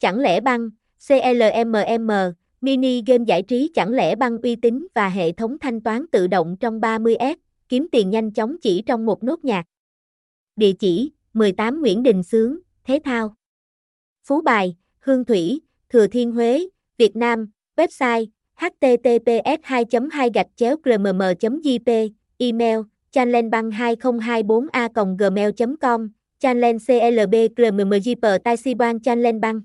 chẳng lẽ băng, CLMM, mini game giải trí chẳng lẽ băng uy tín và hệ thống thanh toán tự động trong 30S, kiếm tiền nhanh chóng chỉ trong một nốt nhạc. Địa chỉ 18 Nguyễn Đình sướng Thế Thao. Phú Bài, Hương Thủy, Thừa Thiên Huế, Việt Nam, website https 2 2 gạch chéo gmm jp email chanlenbang 2024 a gmail com chanlen clb gmm taisiban chanlenbang